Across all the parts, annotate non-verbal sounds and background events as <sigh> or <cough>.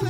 You're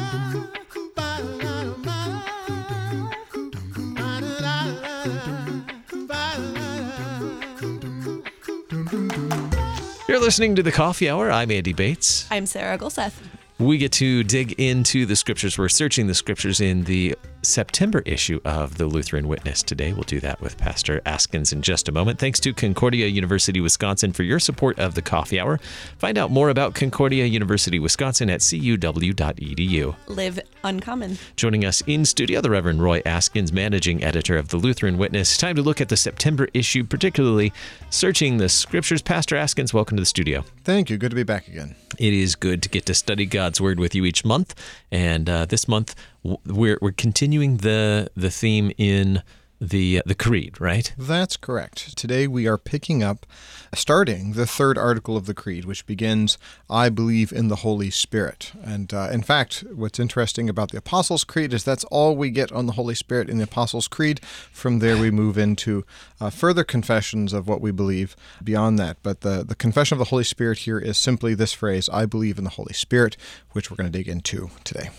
listening to the Coffee Hour. I'm Andy Bates. I'm Sarah Gulseth. We get to dig into the scriptures. We're searching the scriptures in the September issue of the Lutheran Witness today. We'll do that with Pastor Askins in just a moment. Thanks to Concordia University Wisconsin for your support of the Coffee Hour. Find out more about Concordia University Wisconsin at cuw.edu. Live uncommon. Joining us in studio, the Reverend Roy Askins, managing editor of the Lutheran Witness. Time to look at the September issue, particularly searching the scriptures. Pastor Askins, welcome to the studio. Thank you. Good to be back again. It is good to get to study God's Word with you each month, and uh, this month we're we're continuing the the theme in the the creed, right? That's correct. Today we are picking up, starting the third article of the creed, which begins, "I believe in the Holy Spirit." And uh, in fact, what's interesting about the Apostles' Creed is that's all we get on the Holy Spirit in the Apostles' Creed. From there, we move into uh, further confessions of what we believe beyond that. But the the confession of the Holy Spirit here is simply this phrase, "I believe in the Holy Spirit," which we're going to dig into today.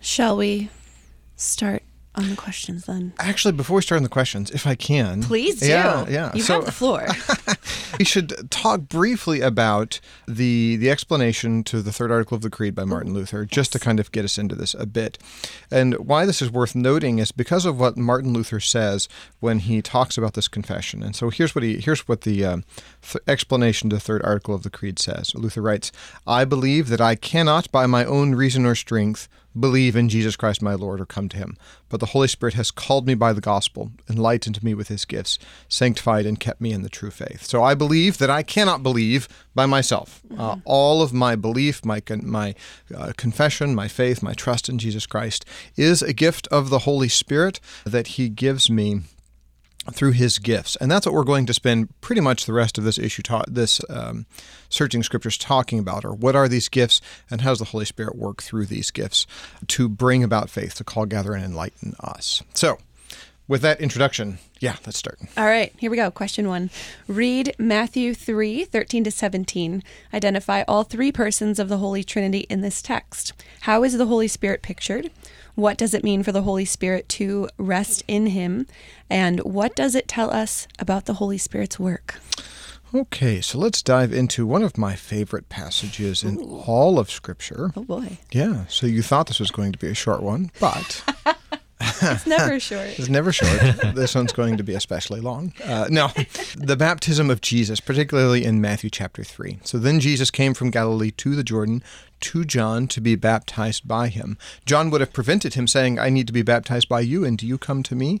Shall we start on the questions then? Actually, before we start on the questions, if I can, Please do. Yeah, yeah. You So- have the floor. <laughs> we should talk briefly about the the explanation to the third article of the creed by Martin Luther just to kind of get us into this a bit and why this is worth noting is because of what Martin Luther says when he talks about this confession and so here's what he here's what the um, th- explanation to the third article of the creed says Luther writes I believe that I cannot by my own reason or strength believe in Jesus Christ my Lord or come to him. But the Holy Spirit has called me by the gospel, enlightened me with his gifts, sanctified and kept me in the true faith. So I believe that I cannot believe by myself. Uh, all of my belief, my con- my uh, confession, my faith, my trust in Jesus Christ is a gift of the Holy Spirit that he gives me through his gifts and that's what we're going to spend pretty much the rest of this issue ta- this um, searching scriptures talking about or what are these gifts and how does the holy spirit work through these gifts to bring about faith to call gather and enlighten us so with that introduction yeah let's start All right, here we go. Question one. Read Matthew 3 13 to 17. Identify all three persons of the Holy Trinity in this text. How is the Holy Spirit pictured? What does it mean for the Holy Spirit to rest in Him? And what does it tell us about the Holy Spirit's work? okay so let's dive into one of my favorite passages in all of scripture Oh boy, yeah so you thought this was going to be a short one but <laughs> it's never <laughs> short. It's never short. <laughs> this one's going to be especially long. Uh, no, the baptism of Jesus, particularly in Matthew chapter 3. So then Jesus came from Galilee to the Jordan to John to be baptized by him. John would have prevented him, saying, I need to be baptized by you, and do you come to me?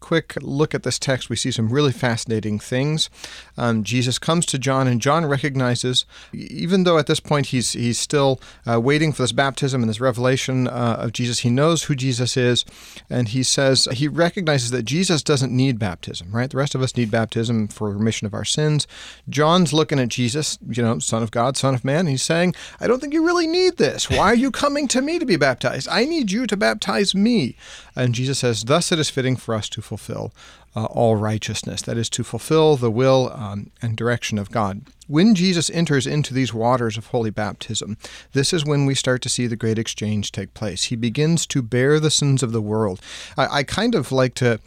Quick look at this text. We see some really fascinating things. Um, Jesus comes to John, and John recognizes, even though at this point he's he's still uh, waiting for this baptism and this revelation uh, of Jesus, he knows who Jesus is, and he says he recognizes that Jesus doesn't need baptism. Right, the rest of us need baptism for remission of our sins. John's looking at Jesus, you know, Son of God, Son of Man. He's saying, I don't think you really need this. Why are you coming to me to be baptized? I need you to baptize me. And Jesus says, Thus it is fitting for us to fulfill uh, all righteousness. That is, to fulfill the will um, and direction of God. When Jesus enters into these waters of holy baptism, this is when we start to see the great exchange take place. He begins to bear the sins of the world. I, I kind of like to.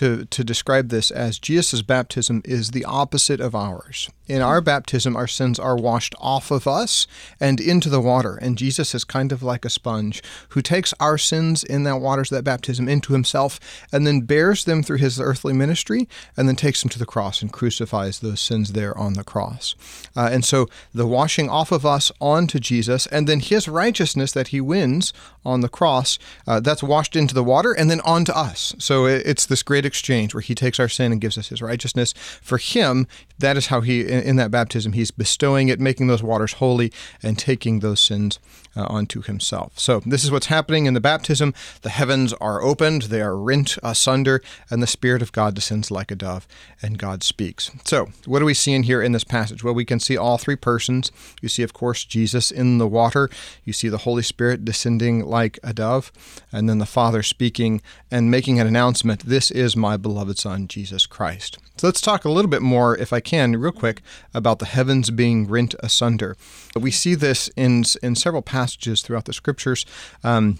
To, to describe this as Jesus' baptism is the opposite of ours. In our baptism, our sins are washed off of us and into the water. And Jesus is kind of like a sponge who takes our sins in that waters of that baptism into himself and then bears them through his earthly ministry and then takes them to the cross and crucifies those sins there on the cross. Uh, and so the washing off of us onto Jesus and then his righteousness that he wins on the cross, uh, that's washed into the water and then onto us. So it's this great exchange where he takes our sin and gives us his righteousness. For him, that is how he in, in that baptism, he's bestowing it, making those waters holy, and taking those sins uh, onto himself. So, this is what's happening in the baptism. The heavens are opened, they are rent asunder, and the Spirit of God descends like a dove, and God speaks. So, what do we see in here in this passage? Well, we can see all three persons. You see, of course, Jesus in the water, you see the Holy Spirit descending like a dove, and then the Father speaking and making an announcement This is my beloved Son, Jesus Christ. So let's talk a little bit more, if I can, real quick, about the heavens being rent asunder. We see this in in several passages throughout the scriptures. Um,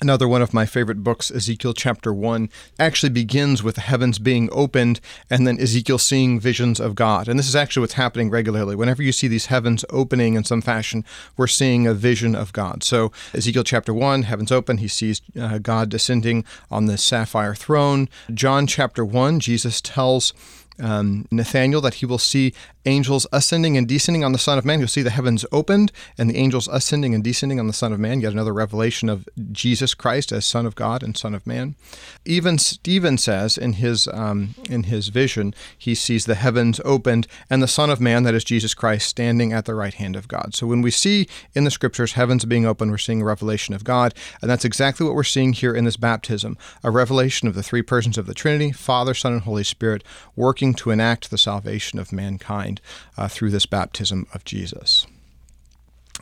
Another one of my favorite books, Ezekiel chapter 1, actually begins with the heavens being opened and then Ezekiel seeing visions of God. And this is actually what's happening regularly. Whenever you see these heavens opening in some fashion, we're seeing a vision of God. So, Ezekiel chapter 1, heavens open, he sees uh, God descending on the sapphire throne. John chapter 1, Jesus tells um, Nathaniel that he will see angels ascending and descending on the Son of Man. You'll see the heavens opened and the angels ascending and descending on the Son of Man. Yet another revelation of Jesus Christ as Son of God and Son of Man. Even Stephen says in his um, in his vision, he sees the heavens opened and the Son of Man, that is Jesus Christ, standing at the right hand of God. So when we see in the Scriptures heavens being opened, we're seeing a revelation of God, and that's exactly what we're seeing here in this baptism: a revelation of the three persons of the Trinity, Father, Son, and Holy Spirit, working to enact the salvation of mankind uh, through this baptism of Jesus.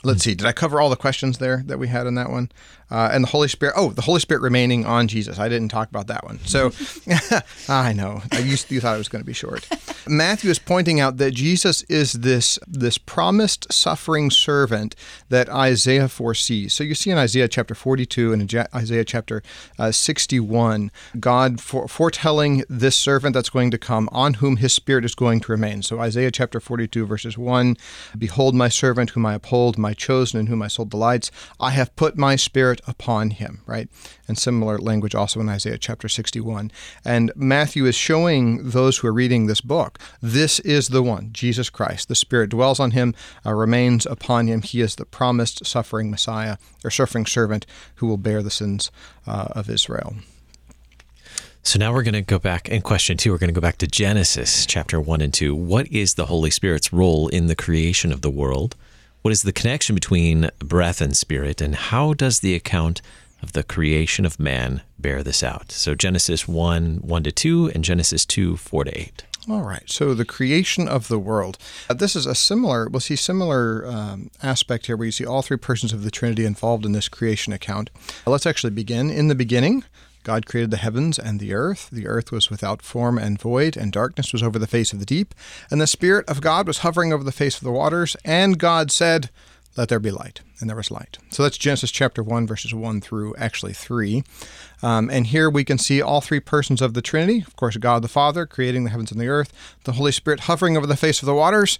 Let's see. Did I cover all the questions there that we had in that one? Uh, and the Holy Spirit. Oh, the Holy Spirit remaining on Jesus. I didn't talk about that one. So <laughs> I know you, you thought it was going to be short. Matthew is pointing out that Jesus is this this promised suffering servant that Isaiah foresees. So you see in Isaiah chapter 42 and in Isaiah chapter uh, 61, God for, foretelling this servant that's going to come, on whom His Spirit is going to remain. So Isaiah chapter 42 verses 1, Behold my servant whom I uphold, my chosen in whom my soul delights. I have put my Spirit upon him, right? And similar language also in Isaiah chapter 61. And Matthew is showing those who are reading this book this is the one, Jesus Christ. The Spirit dwells on him, uh, remains upon him. He is the promised suffering Messiah or suffering servant who will bear the sins uh, of Israel. So now we're going to go back in question two. We're going to go back to Genesis chapter one and two. What is the Holy Spirit's role in the creation of the world? What is the connection between breath and spirit, and how does the account of the creation of man bear this out? So Genesis 1 1 to 2 and Genesis 2 4 to 8. All right. So the creation of the world. Uh, this is a similar, we'll see similar um, aspect here where you see all three persons of the Trinity involved in this creation account. let's actually begin. In the beginning, God created the heavens and the earth. The earth was without form and void, and darkness was over the face of the deep. And the Spirit of God was hovering over the face of the waters. And God said, Let there be light. And there was light. So that's Genesis chapter 1, verses 1 through actually 3. Um, and here we can see all three persons of the Trinity. Of course, God the Father creating the heavens and the earth, the Holy Spirit hovering over the face of the waters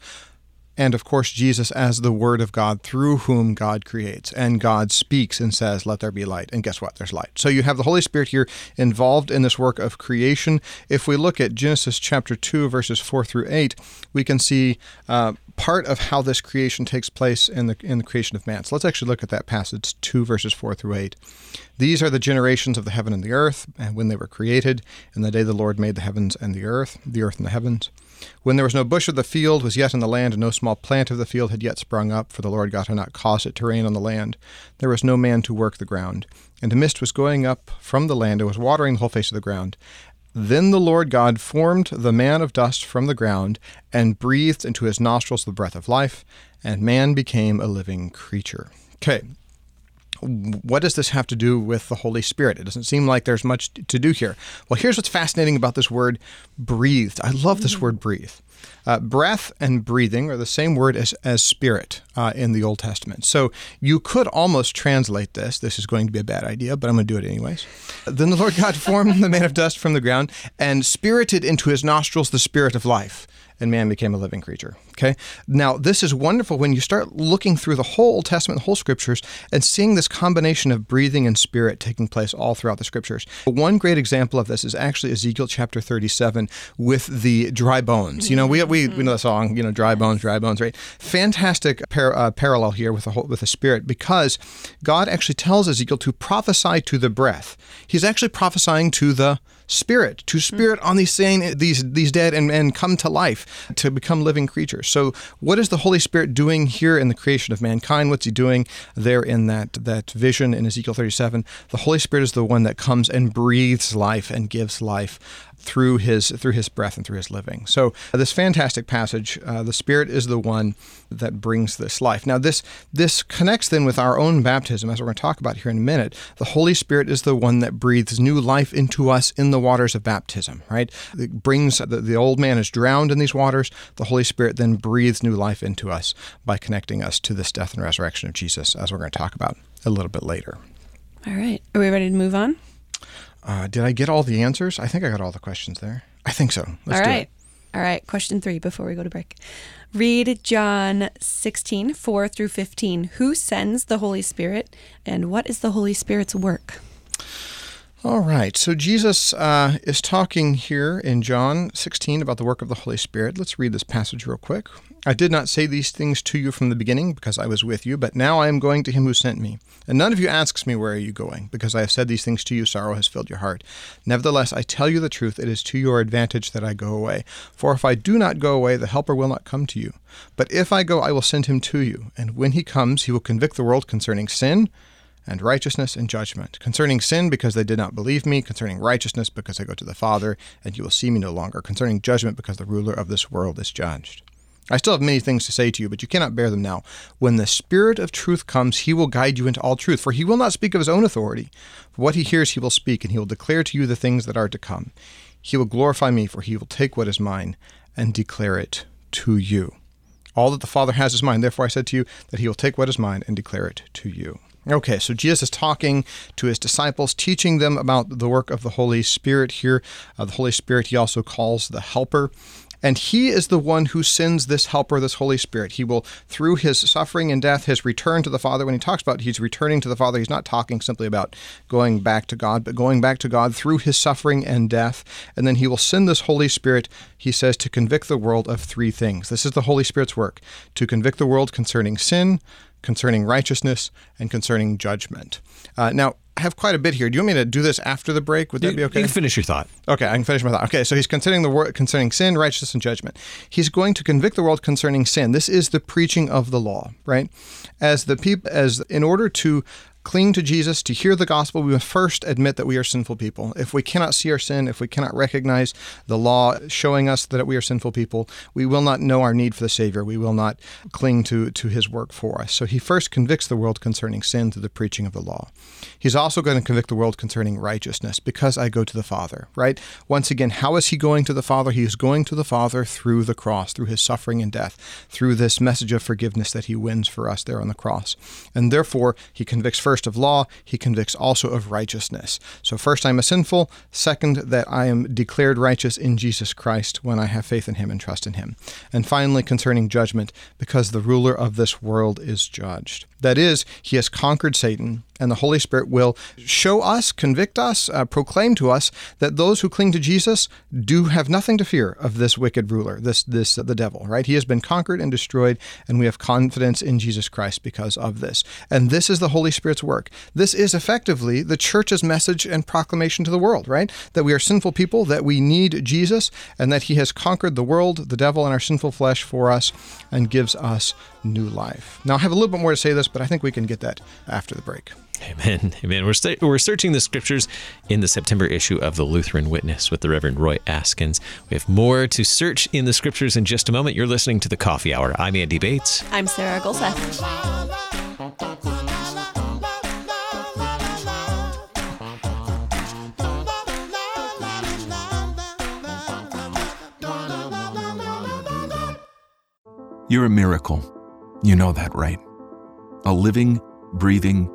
and of course Jesus as the Word of God through whom God creates. And God speaks and says, Let there be light. And guess what? There's light. So you have the Holy Spirit here involved in this work of creation. If we look at Genesis chapter 2, verses 4 through 8, we can see uh, part of how this creation takes place in the in the creation of man. So let's actually look at that passage, two verses four through eight. These are the generations of the heaven and the earth, and when they were created, in the day the Lord made the heavens and the earth, the earth and the heavens. When there was no bush of the field was yet in the land, and no small plant of the field had yet sprung up, for the Lord God had not caused it to rain on the land. There was no man to work the ground. And a mist was going up from the land, and was watering the whole face of the ground. Then the Lord God formed the man of dust from the ground, and breathed into his nostrils the breath of life, and man became a living creature. Okay, what does this have to do with the Holy Spirit? It doesn't seem like there's much to do here. Well, here's what's fascinating about this word breathed. I love this mm. word breathe. Uh, breath and breathing are the same word as, as spirit uh, in the Old Testament. So you could almost translate this. This is going to be a bad idea, but I'm going to do it anyways. Then the Lord God <laughs> formed the man of dust from the ground and spirited into his nostrils the spirit of life and man became a living creature. Okay. Now, this is wonderful when you start looking through the whole Old Testament, the whole scriptures, and seeing this combination of breathing and spirit taking place all throughout the scriptures. One great example of this is actually Ezekiel chapter 37 with the dry bones. You know, we, we, we know the song, you know, dry bones, dry bones, right? Fantastic par- uh, parallel here with the whole, with the spirit because God actually tells Ezekiel to prophesy to the breath. He's actually prophesying to the spirit, to hmm. spirit on these sane, these these dead and, and come to life, to become living creatures. So what is the Holy Spirit doing here in the creation of mankind? What's he doing there in that that vision in Ezekiel 37? The Holy Spirit is the one that comes and breathes life and gives life through his through his breath and through his living. So uh, this fantastic passage, uh, the Spirit is the one that brings this life. Now this this connects then with our own baptism, as we're going to talk about here in a minute. The Holy Spirit is the one that breathes new life into us in the waters of baptism. Right, it brings the, the old man is drowned in these waters. The Holy Spirit then breathes new life into us by connecting us to this death and resurrection of Jesus, as we're going to talk about a little bit later. All right, are we ready to move on? Uh, did I get all the answers? I think I got all the questions there. I think so. Let's all do right. it. All right. Question three before we go to break. Read John 16, 4 through 15. Who sends the Holy Spirit and what is the Holy Spirit's work? All right. So Jesus uh, is talking here in John 16 about the work of the Holy Spirit. Let's read this passage real quick. I did not say these things to you from the beginning because I was with you, but now I am going to him who sent me. And none of you asks me, Where are you going? Because I have said these things to you, sorrow has filled your heart. Nevertheless, I tell you the truth, it is to your advantage that I go away. For if I do not go away, the Helper will not come to you. But if I go, I will send him to you. And when he comes, he will convict the world concerning sin and righteousness and judgment. Concerning sin, because they did not believe me. Concerning righteousness, because I go to the Father, and you will see me no longer. Concerning judgment, because the ruler of this world is judged. I still have many things to say to you, but you cannot bear them now. When the Spirit of truth comes, he will guide you into all truth, for he will not speak of his own authority. For what he hears, he will speak, and he will declare to you the things that are to come. He will glorify me, for he will take what is mine and declare it to you. All that the Father has is mine. Therefore, I said to you that he will take what is mine and declare it to you. Okay, so Jesus is talking to his disciples, teaching them about the work of the Holy Spirit here. Uh, the Holy Spirit he also calls the Helper. And he is the one who sends this helper, this Holy Spirit. He will, through his suffering and death, his return to the Father. When he talks about he's returning to the Father, he's not talking simply about going back to God, but going back to God through his suffering and death. And then he will send this Holy Spirit, he says, to convict the world of three things. This is the Holy Spirit's work to convict the world concerning sin, concerning righteousness, and concerning judgment. Uh, now, I have quite a bit here. Do you want me to do this after the break? Would that You, be okay? you can finish your thought. Okay, I can finish my thought. Okay, so he's considering the word concerning sin, righteousness, and judgment. He's going to convict the world concerning sin. This is the preaching of the law, right? As the people, as in order to cling to Jesus, to hear the gospel, we must first admit that we are sinful people. If we cannot see our sin, if we cannot recognize the law showing us that we are sinful people, we will not know our need for the Savior. We will not cling to, to his work for us. So he first convicts the world concerning sin through the preaching of the law. He's also going to convict the world concerning righteousness because I go to the Father, right? Once again, how is he going to the Father? He is going to the Father through the cross, through his suffering and death, through this message of forgiveness that he wins for us there on the cross. And therefore, he convicts first of law, he convicts also of righteousness. So, first, I'm a sinful. Second, that I am declared righteous in Jesus Christ when I have faith in him and trust in him. And finally, concerning judgment, because the ruler of this world is judged. That is, he has conquered Satan, and the Holy Spirit will show us, convict us, uh, proclaim to us that those who cling to Jesus do have nothing to fear of this wicked ruler, this this uh, the devil. Right? He has been conquered and destroyed, and we have confidence in Jesus Christ because of this. And this is the Holy Spirit's work. This is effectively the church's message and proclamation to the world. Right? That we are sinful people, that we need Jesus, and that He has conquered the world, the devil, and our sinful flesh for us, and gives us new life. Now, I have a little bit more to say this, but I think we can get that after the break. Amen. <laughs> Amen. We're, st- we're searching the scriptures in the September issue of the Lutheran Witness with the Reverend Roy Askins. We have more to search in the scriptures in just a moment. You're listening to the Coffee Hour. I'm Andy Bates. I'm Sarah Gulseth. You're a miracle. You know that, right? A living, breathing,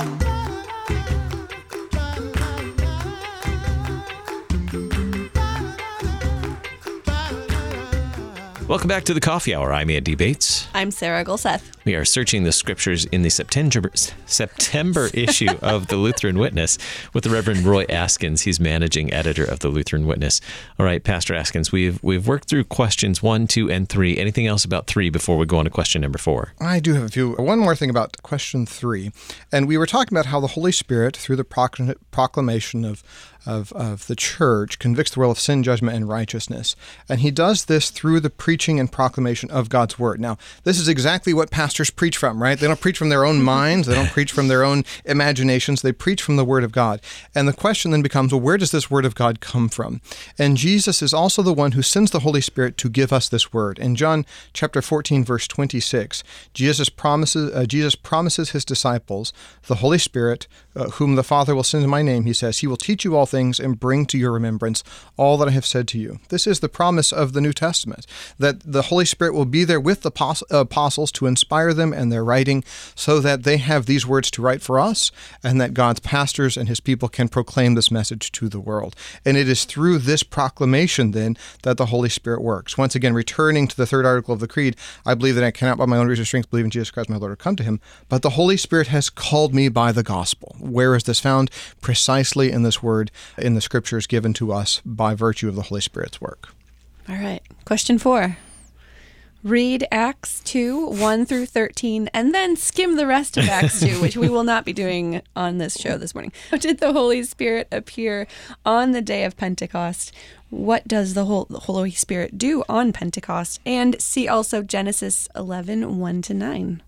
Welcome back to the Coffee Hour. I'm Andy Bates. I'm Sarah Gulseth. We are searching the scriptures in the September September <laughs> issue of the Lutheran Witness with the Reverend Roy Askins. He's managing editor of the Lutheran Witness. All right, Pastor Askins, we've we've worked through questions one, two, and three. Anything else about three before we go on to question number four? I do have a few. One more thing about question three, and we were talking about how the Holy Spirit, through the proclamation of of, of the church convicts the world of sin, judgment, and righteousness. And he does this through the preaching and proclamation of God's word. Now, this is exactly what pastors preach from, right? They don't preach from their own minds, they don't preach from their own imaginations, they preach from the word of God. And the question then becomes, well, where does this word of God come from? And Jesus is also the one who sends the Holy Spirit to give us this word. In John chapter 14, verse 26, Jesus promises, uh, Jesus promises his disciples the Holy Spirit, uh, whom the Father will send in my name, he says, he will teach you all things and bring to your remembrance all that I have said to you. This is the promise of the New Testament that the Holy Spirit will be there with the apostles to inspire them and their writing so that they have these words to write for us and that God's pastors and his people can proclaim this message to the world. And it is through this proclamation then that the Holy Spirit works. Once again, returning to the third article of the Creed, I believe that I cannot by my own reason strength believe in Jesus Christ my Lord or come to him, but the Holy Spirit has called me by the gospel. Where is this found? Precisely in this word in the scriptures given to us by virtue of the Holy Spirit's work. All right. Question four. Read Acts 2, 1 through 13, and then skim the rest of Acts 2, which we will not be doing on this show this morning. <laughs> Did the Holy Spirit appear on the day of Pentecost? What does the Holy Spirit do on Pentecost? And see also Genesis 11, 1 to 9.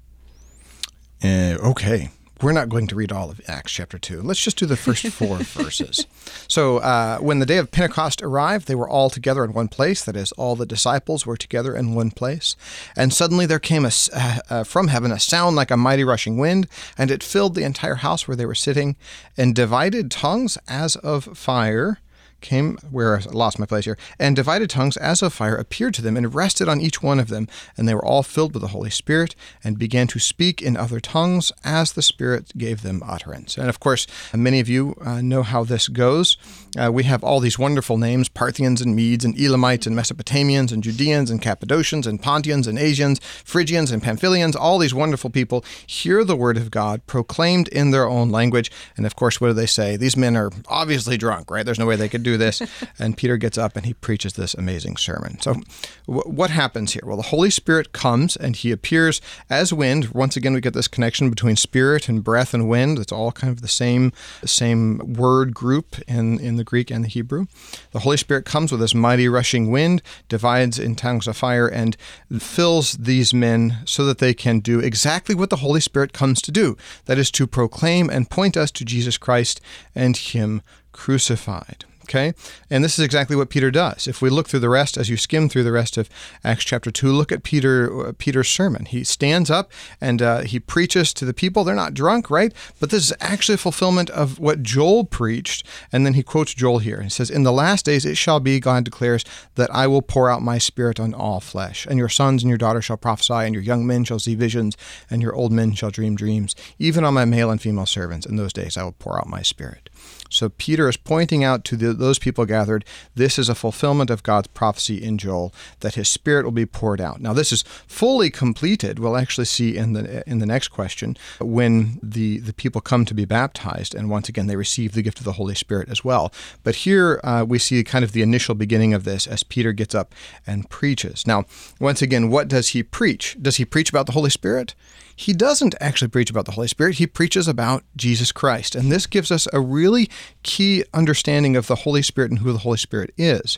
Uh, okay we're not going to read all of Acts chapter 2. Let's just do the first four <laughs> verses. So, uh, when the day of Pentecost arrived, they were all together in one place. That is, all the disciples were together in one place. And suddenly there came a, uh, uh, from heaven a sound like a mighty rushing wind, and it filled the entire house where they were sitting, and divided tongues as of fire came where I lost my place here, and divided tongues as of fire appeared to them and rested on each one of them, and they were all filled with the Holy Spirit and began to speak in other tongues as the Spirit gave them utterance. And of course, many of you uh, know how this goes. Uh, we have all these wonderful names Parthians and Medes and Elamites and Mesopotamians and Judeans and Cappadocians and Pontians and Asians, Phrygians and Pamphylians, all these wonderful people hear the word of God proclaimed in their own language. And of course, what do they say? These men are obviously drunk, right? There's no way they could do this. and Peter gets up and he preaches this amazing sermon. So, w- what happens here? Well, the Holy Spirit comes and he appears as wind. Once again, we get this connection between spirit and breath and wind. It's all kind of the same same word group in, in the Greek and the Hebrew. The Holy Spirit comes with this mighty rushing wind, divides in tongues of fire, and fills these men so that they can do exactly what the Holy Spirit comes to do that is, to proclaim and point us to Jesus Christ and Him crucified. Okay? And this is exactly what Peter does. If we look through the rest, as you skim through the rest of Acts chapter 2, look at Peter uh, Peter's sermon. He stands up and uh, he preaches to the people. They're not drunk, right? But this is actually a fulfillment of what Joel preached. And then he quotes Joel here. He says, In the last days it shall be, God declares, that I will pour out my spirit on all flesh. And your sons and your daughters shall prophesy, and your young men shall see visions, and your old men shall dream dreams. Even on my male and female servants in those days I will pour out my spirit. So Peter is pointing out to the, those people gathered, this is a fulfillment of God's prophecy in Joel that his spirit will be poured out. Now this is fully completed. We'll actually see in the in the next question when the the people come to be baptized and once again they receive the gift of the Holy Spirit as well. But here uh, we see kind of the initial beginning of this as Peter gets up and preaches. Now, once again, what does he preach? Does he preach about the Holy Spirit? he doesn't actually preach about the Holy Spirit. He preaches about Jesus Christ. And this gives us a really key understanding of the Holy Spirit and who the Holy Spirit is.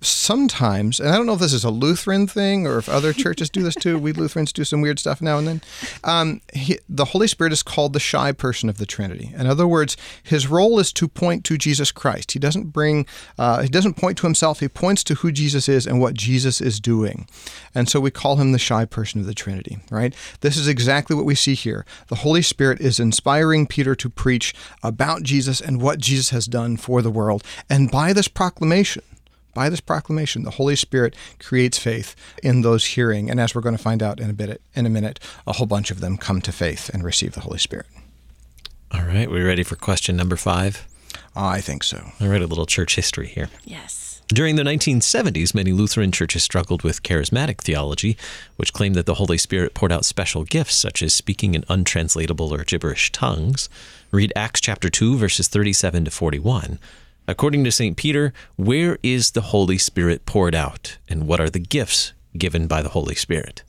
Sometimes, and I don't know if this is a Lutheran thing or if other churches do this too, we Lutherans do some weird stuff now and then. Um, he, the Holy Spirit is called the shy person of the Trinity. In other words, his role is to point to Jesus Christ. He doesn't bring, uh, he doesn't point to himself, he points to who Jesus is and what Jesus is doing. And so we call him the shy person of the Trinity, right? This is exactly what we see here. The Holy Spirit is inspiring Peter to preach about Jesus and what Jesus has done for the world. And by this proclamation, by this proclamation, the Holy Spirit creates faith in those hearing. And as we're going to find out in a bit, in a minute, a whole bunch of them come to faith and receive the Holy Spirit. All right, we ready for question number five? I think so. I read a little church history here. Yes. During the 1970s, many Lutheran churches struggled with charismatic theology, which claimed that the Holy Spirit poured out special gifts such as speaking in untranslatable or gibberish tongues. Read Acts chapter 2 verses 37 to 41. According to St. Peter, where is the Holy Spirit poured out and what are the gifts given by the Holy Spirit?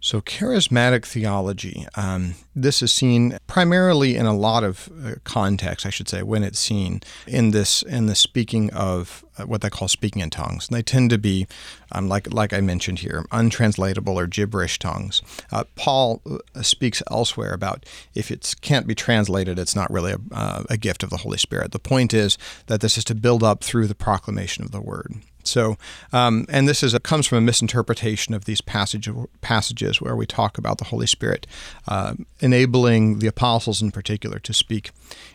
So, charismatic theology, um, this is seen primarily in a lot of uh, contexts, I should say, when it's seen in this in the speaking of uh, what they call speaking in tongues. And they tend to be, um, like like I mentioned here, untranslatable or gibberish tongues. Uh, Paul uh, speaks elsewhere about if it can't be translated, it's not really a, uh, a gift of the Holy Spirit. The point is that this is to build up through the proclamation of the word. So, um, and this is a, comes from a misinterpretation of these passage, passages where we talk about the Holy Spirit uh, enabling the apostles in particular to speak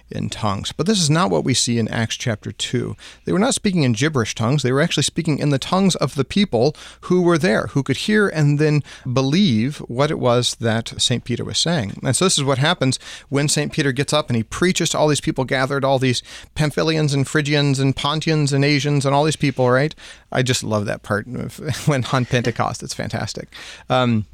in tongues. But this is not what we see in Acts chapter 2. They were not speaking in gibberish tongues, they were actually speaking in the tongues of the people who were there, who could hear and then believe what it was that St. Peter was saying. And so this is what happens when St. Peter gets up and he preaches to all these people gathered, all these Pamphylians and Phrygians and Pontians and Asians and all these people, right? I just love that part <laughs> when on Pentecost. It's fantastic. Um,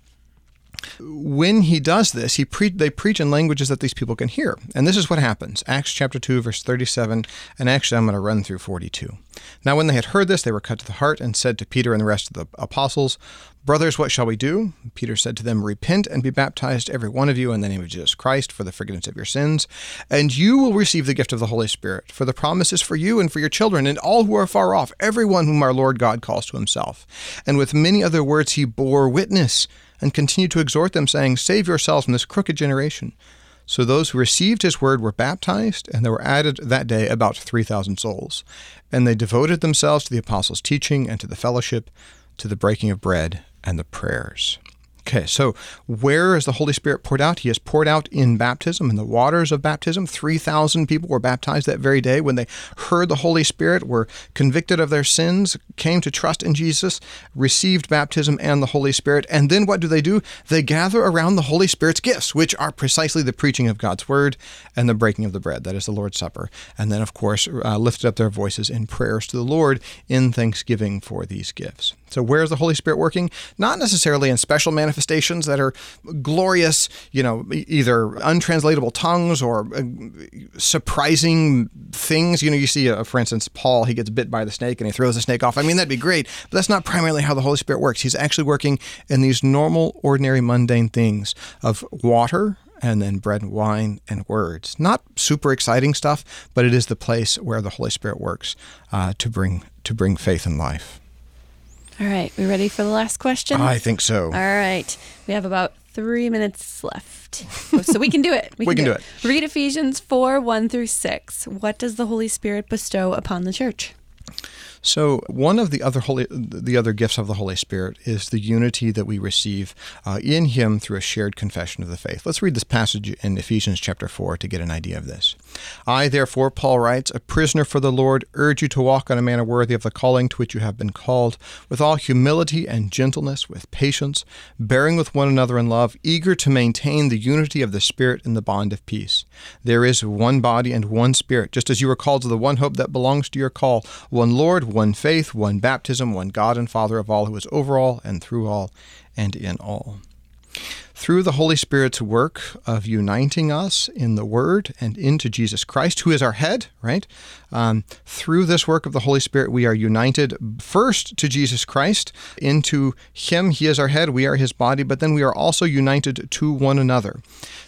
when he does this, he pre- they preach in languages that these people can hear. And this is what happens. Acts chapter 2, verse 37, and actually I'm going to run through 42. Now, when they had heard this, they were cut to the heart and said to Peter and the rest of the apostles, Brothers, what shall we do? Peter said to them, Repent and be baptized, every one of you, in the name of Jesus Christ, for the forgiveness of your sins, and you will receive the gift of the Holy Spirit. For the promise is for you and for your children, and all who are far off, everyone whom our Lord God calls to himself. And with many other words he bore witness and continued to exhort them, saying, Save yourselves from this crooked generation. So those who received his word were baptized, and there were added that day about 3,000 souls. And they devoted themselves to the apostles' teaching and to the fellowship, to the breaking of bread and the prayers. Okay, so where is the Holy Spirit poured out? He is poured out in baptism, in the waters of baptism. 3,000 people were baptized that very day when they heard the Holy Spirit, were convicted of their sins, came to trust in Jesus, received baptism and the Holy Spirit. And then what do they do? They gather around the Holy Spirit's gifts, which are precisely the preaching of God's word and the breaking of the bread. That is the Lord's Supper. And then, of course, uh, lifted up their voices in prayers to the Lord in thanksgiving for these gifts. So, where is the Holy Spirit working? Not necessarily in special manifestations that are glorious, you know, either untranslatable tongues or uh, surprising things. You know, you see, uh, for instance, Paul, he gets bit by the snake and he throws the snake off. I mean, that'd be great, but that's not primarily how the Holy Spirit works. He's actually working in these normal, ordinary, mundane things of water and then bread and wine and words. Not super exciting stuff, but it is the place where the Holy Spirit works uh, to bring to bring faith and life. All right, we ready for the last question? I think so. All right, we have about three minutes left, so we can do it. We, <laughs> we can, do, do it. it. Read Ephesians four one through six. What does the Holy Spirit bestow upon the church? So one of the other holy, the other gifts of the Holy Spirit is the unity that we receive uh, in Him through a shared confession of the faith. Let's read this passage in Ephesians chapter four to get an idea of this. I, therefore, Paul writes, a prisoner for the Lord, urge you to walk in a manner worthy of the calling to which you have been called, with all humility and gentleness, with patience, bearing with one another in love, eager to maintain the unity of the Spirit in the bond of peace. There is one body and one Spirit, just as you are called to the one hope that belongs to your call, one Lord one faith, one baptism, one God and Father of all, who is over all and through all and in all. Through the Holy Spirit's work of uniting us in the Word and into Jesus Christ, who is our head, right? Um, through this work of the Holy Spirit, we are united first to Jesus Christ, into Him. He is our head, we are His body, but then we are also united to one another.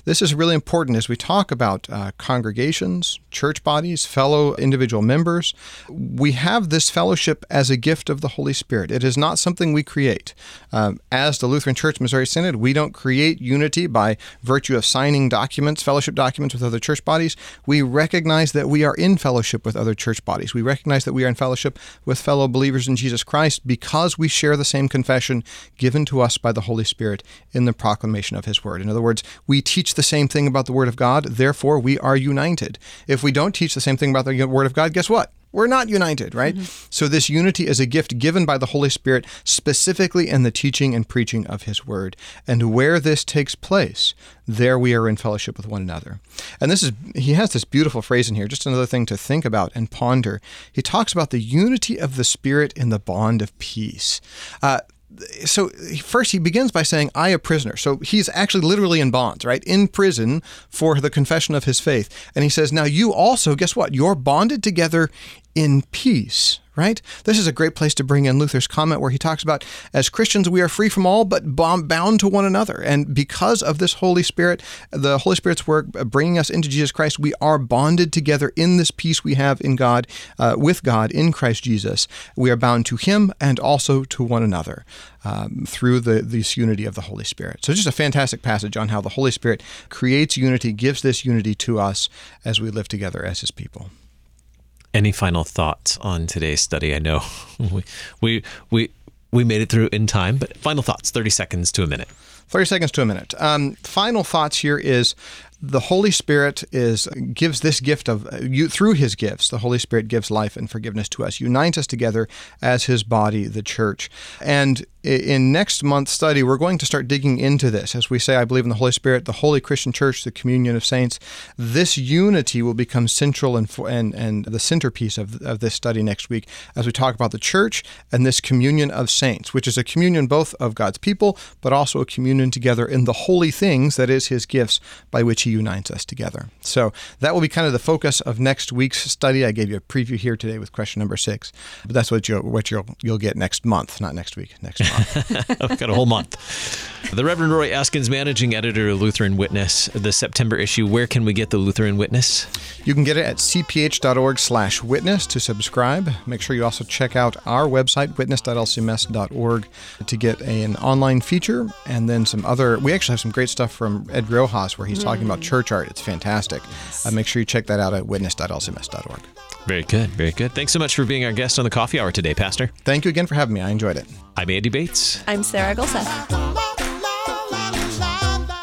This is really important as we talk about uh, congregations, church bodies, fellow individual members. We have this fellowship as a gift of the Holy Spirit. It is not something we create. Um, as the Lutheran Church Missouri Synod, we don't create unity by virtue of signing documents, fellowship documents with other church bodies. We recognize that we are in fellowship with other church bodies. We recognize that we are in fellowship with fellow believers in Jesus Christ because we share the same confession given to us by the Holy Spirit in the proclamation of His Word. In other words, we teach the same thing about the Word of God, therefore we are united. If we don't teach the same thing about the Word of God, guess what? We're not united, right? So this unity is a gift given by the Holy Spirit specifically in the teaching and preaching of his word. And where this takes place, there we are in fellowship with one another. And this is he has this beautiful phrase in here, just another thing to think about and ponder. He talks about the unity of the spirit in the bond of peace. Uh, so first he begins by saying i a prisoner so he's actually literally in bonds right in prison for the confession of his faith and he says now you also guess what you're bonded together in peace right? This is a great place to bring in Luther's comment where he talks about as Christians we are free from all but bound to one another. And because of this Holy Spirit, the Holy Spirit's work bringing us into Jesus Christ, we are bonded together in this peace we have in God, uh, with God in Christ Jesus. We are bound to Him and also to one another. Um, through the this unity of the Holy Spirit. So just a fantastic passage on how the Holy Spirit creates unity, gives this unity to us as we live together as His people. Any final thoughts on today's study? I know <laughs> we we we we made it through in time, but final thoughts, 30 seconds to a minute. 30 seconds to a minute. Um, final thoughts here is the Holy Spirit is gives this gift of you through His gifts. The Holy Spirit gives life and forgiveness to us, unites us together as His body, the church. And in next month's study, we're going to start digging into this. As we say, I believe in the Holy Spirit, the Holy Christian Church, the communion of saints. This unity will become central and and, and the centerpiece of, of this study next week as we talk about the church and this communion of saints, which is a communion both of God's people, but also a communion together in the holy things that is His gifts by which He unites us together. So that will be kind of the focus of next week's study. I gave you a preview here today with question number six, but that's what you'll what you'll you'll get next month, not next week, next month. <laughs> I've got a whole month. The Reverend Roy Askins, managing editor of Lutheran Witness, the September issue. Where can we get the Lutheran Witness? You can get it at cph.org/witness to subscribe. Make sure you also check out our website witness.lcms.org to get an online feature and then some other. We actually have some great stuff from Ed Riojas where he's mm. talking about church art. It's fantastic. Yes. Uh, make sure you check that out at witness.lcms.org. Very good. Very good. Thanks so much for being our guest on the coffee hour today, Pastor. Thank you again for having me. I enjoyed it. I'm Andy Bates. I'm Sarah Gulseth.